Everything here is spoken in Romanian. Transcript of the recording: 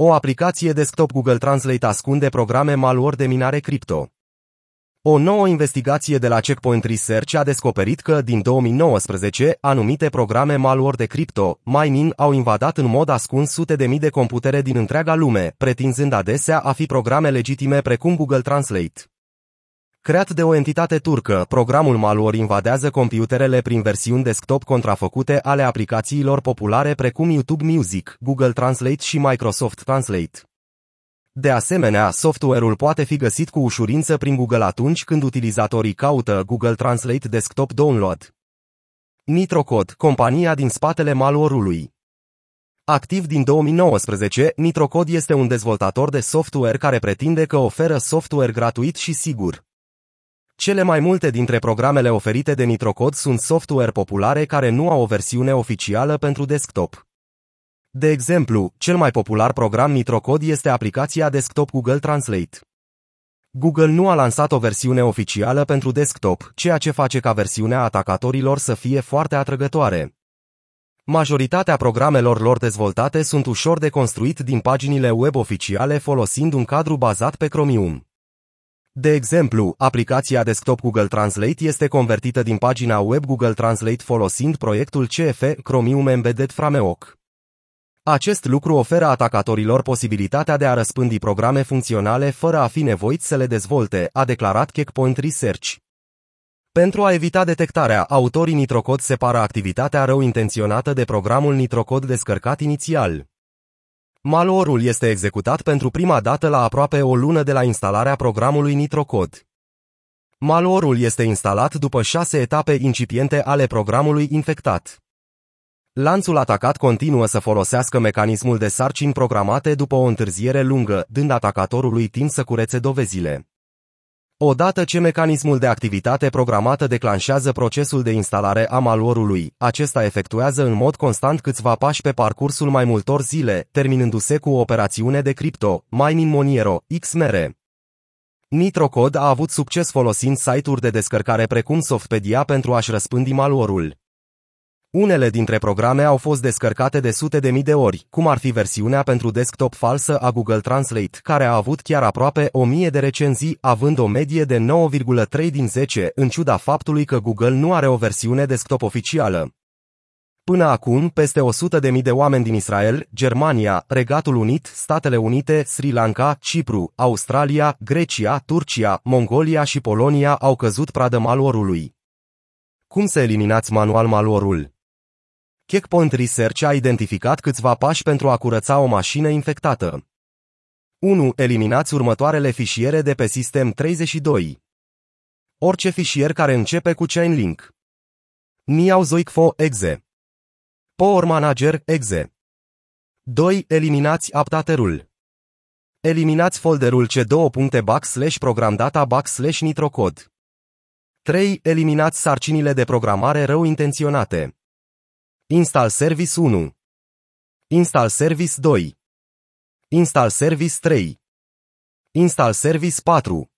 O aplicație desktop Google Translate ascunde programe malware de minare cripto. O nouă investigație de la Checkpoint Research a descoperit că, din 2019, anumite programe malware de cripto, mining, au invadat în mod ascuns sute de mii de computere din întreaga lume, pretinzând adesea a fi programe legitime precum Google Translate. Creat de o entitate turcă, programul malware invadează computerele prin versiuni desktop contrafăcute ale aplicațiilor populare precum YouTube Music, Google Translate și Microsoft Translate. De asemenea, software-ul poate fi găsit cu ușurință prin Google atunci când utilizatorii caută Google Translate Desktop Download. Nitrocode, compania din spatele malware-ului. Activ din 2019, Nitrocode este un dezvoltator de software care pretinde că oferă software gratuit și sigur. Cele mai multe dintre programele oferite de Nitrocode sunt software populare care nu au o versiune oficială pentru desktop. De exemplu, cel mai popular program Nitrocode este aplicația desktop Google Translate. Google nu a lansat o versiune oficială pentru desktop, ceea ce face ca versiunea atacatorilor să fie foarte atrăgătoare. Majoritatea programelor lor dezvoltate sunt ușor de construit din paginile web oficiale folosind un cadru bazat pe Chromium. De exemplu, aplicația desktop Google Translate este convertită din pagina web Google Translate folosind proiectul CF Chromium Embedded Framework. Acest lucru oferă atacatorilor posibilitatea de a răspândi programe funcționale fără a fi nevoiți să le dezvolte, a declarat Checkpoint Research. Pentru a evita detectarea, autorii Nitrocode separă activitatea rău intenționată de programul Nitrocode descărcat inițial. Malorul este executat pentru prima dată la aproape o lună de la instalarea programului Nitrocode. Malorul este instalat după șase etape incipiente ale programului infectat. Lanțul atacat continuă să folosească mecanismul de sarcini programate după o întârziere lungă, dând atacatorului timp să curețe dovezile. Odată ce mecanismul de activitate programată declanșează procesul de instalare a malware-ului, acesta efectuează în mod constant câțiva pași pe parcursul mai multor zile, terminându-se cu o operațiune de cripto, Mining Moniero, XMR. Nitrocode a avut succes folosind site-uri de descărcare precum Softpedia pentru a-și răspândi malware-ul. Unele dintre programe au fost descărcate de sute de mii de ori, cum ar fi versiunea pentru desktop falsă a Google Translate, care a avut chiar aproape o mie de recenzii, având o medie de 9,3 din 10, în ciuda faptului că Google nu are o versiune desktop oficială. Până acum, peste 100 de mii de oameni din Israel, Germania, Regatul Unit, Statele Unite, Sri Lanka, Cipru, Australia, Grecia, Turcia, Mongolia și Polonia au căzut pradă malorului. Cum să eliminați manual malorul? Checkpoint Research a identificat câțiva pași pentru a curăța o mașină infectată. 1. Eliminați următoarele fișiere de pe sistem 32. Orice fișier care începe cu Chainlink. Miao Zoicfo exe. Power Manager exe. 2. Eliminați updaterul. Eliminați folderul c2. backslash program data backslash nitrocod. 3. Eliminați sarcinile de programare rău intenționate. Install Service 1 Install Service 2 Install Service 3 Install Service 4